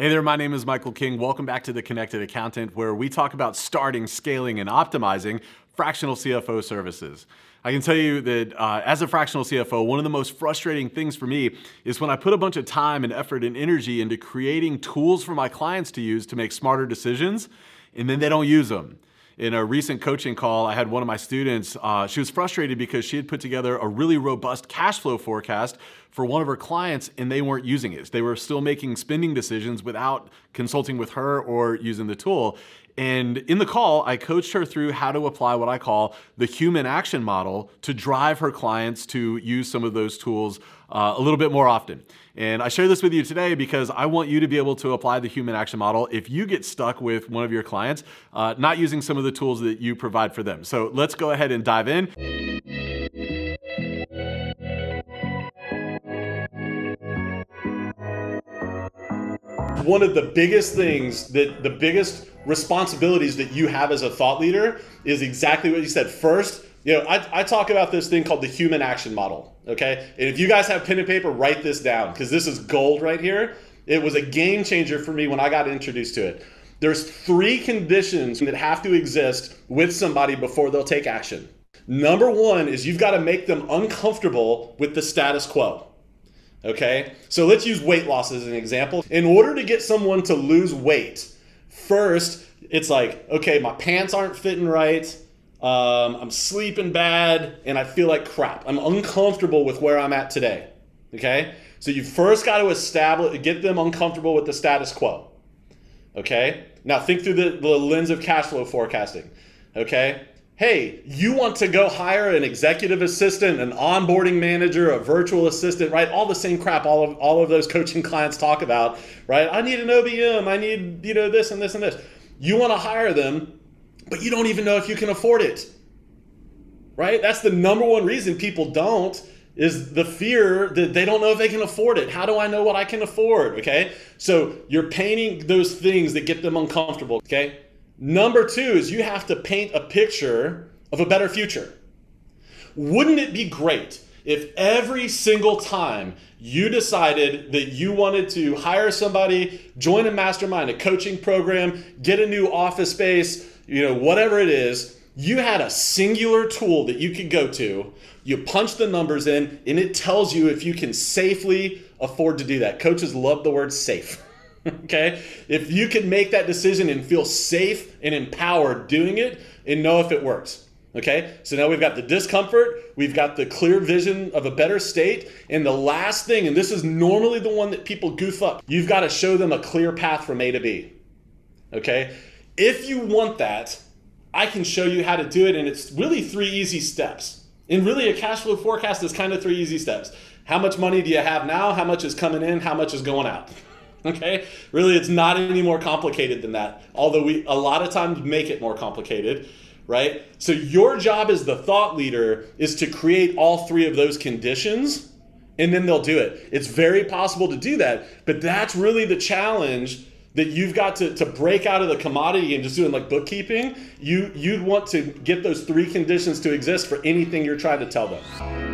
Hey there, my name is Michael King. Welcome back to The Connected Accountant, where we talk about starting, scaling, and optimizing fractional CFO services. I can tell you that uh, as a fractional CFO, one of the most frustrating things for me is when I put a bunch of time and effort and energy into creating tools for my clients to use to make smarter decisions, and then they don't use them in a recent coaching call, I had one of my students, uh, she was frustrated because she had put together a really robust cash flow forecast for one of her clients and they weren't using it. They were still making spending decisions without consulting with her or using the tool. And in the call, I coached her through how to apply what I call the human action model to drive her clients to use some of those tools uh, a little bit more often. And I share this with you today because I want you to be able to apply the human action model if you get stuck with one of your clients uh, not using some of the tools that you provide for them. So let's go ahead and dive in. One of the biggest things that the biggest responsibilities that you have as a thought leader is exactly what you said. First, you know, I, I talk about this thing called the human action model. Okay. And if you guys have pen and paper, write this down because this is gold right here. It was a game changer for me when I got introduced to it. There's three conditions that have to exist with somebody before they'll take action. Number one is you've got to make them uncomfortable with the status quo. Okay? So let's use weight loss as an example. In order to get someone to lose weight, first, it's like, okay, my pants aren't fitting right. Um, I'm sleeping bad and I feel like crap. I'm uncomfortable with where I'm at today. Okay? So you first got to establish, get them uncomfortable with the status quo. Okay? Now think through the, the lens of cash flow forecasting. Okay? Hey, you want to go hire an executive assistant, an onboarding manager, a virtual assistant, right? All the same crap all of all of those coaching clients talk about, right? I need an OBM, I need, you know, this and this and this. You want to hire them, but you don't even know if you can afford it. Right? That's the number one reason people don't is the fear that they don't know if they can afford it. How do I know what I can afford? Okay? So you're painting those things that get them uncomfortable, okay? Number two is you have to paint a picture of a better future. Wouldn't it be great if every single time you decided that you wanted to hire somebody, join a mastermind, a coaching program, get a new office space, you know, whatever it is, you had a singular tool that you could go to, you punch the numbers in, and it tells you if you can safely afford to do that. Coaches love the word safe. okay? If you can make that decision and feel safe and empowered doing it and know if it works. Okay, so now we've got the discomfort, we've got the clear vision of a better state, and the last thing, and this is normally the one that people goof up, you've got to show them a clear path from A to B. Okay, if you want that, I can show you how to do it, and it's really three easy steps. And really, a cash flow forecast is kind of three easy steps. How much money do you have now? How much is coming in? How much is going out? Okay? Really, it's not any more complicated than that. Although we a lot of times make it more complicated, right? So your job as the thought leader is to create all three of those conditions and then they'll do it. It's very possible to do that, but that's really the challenge that you've got to, to break out of the commodity and just doing like bookkeeping. You you'd want to get those three conditions to exist for anything you're trying to tell them.